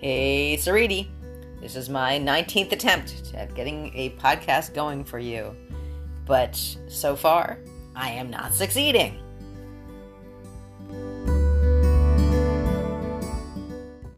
Hey, Sariti. This is my 19th attempt at getting a podcast going for you. But so far, I am not succeeding.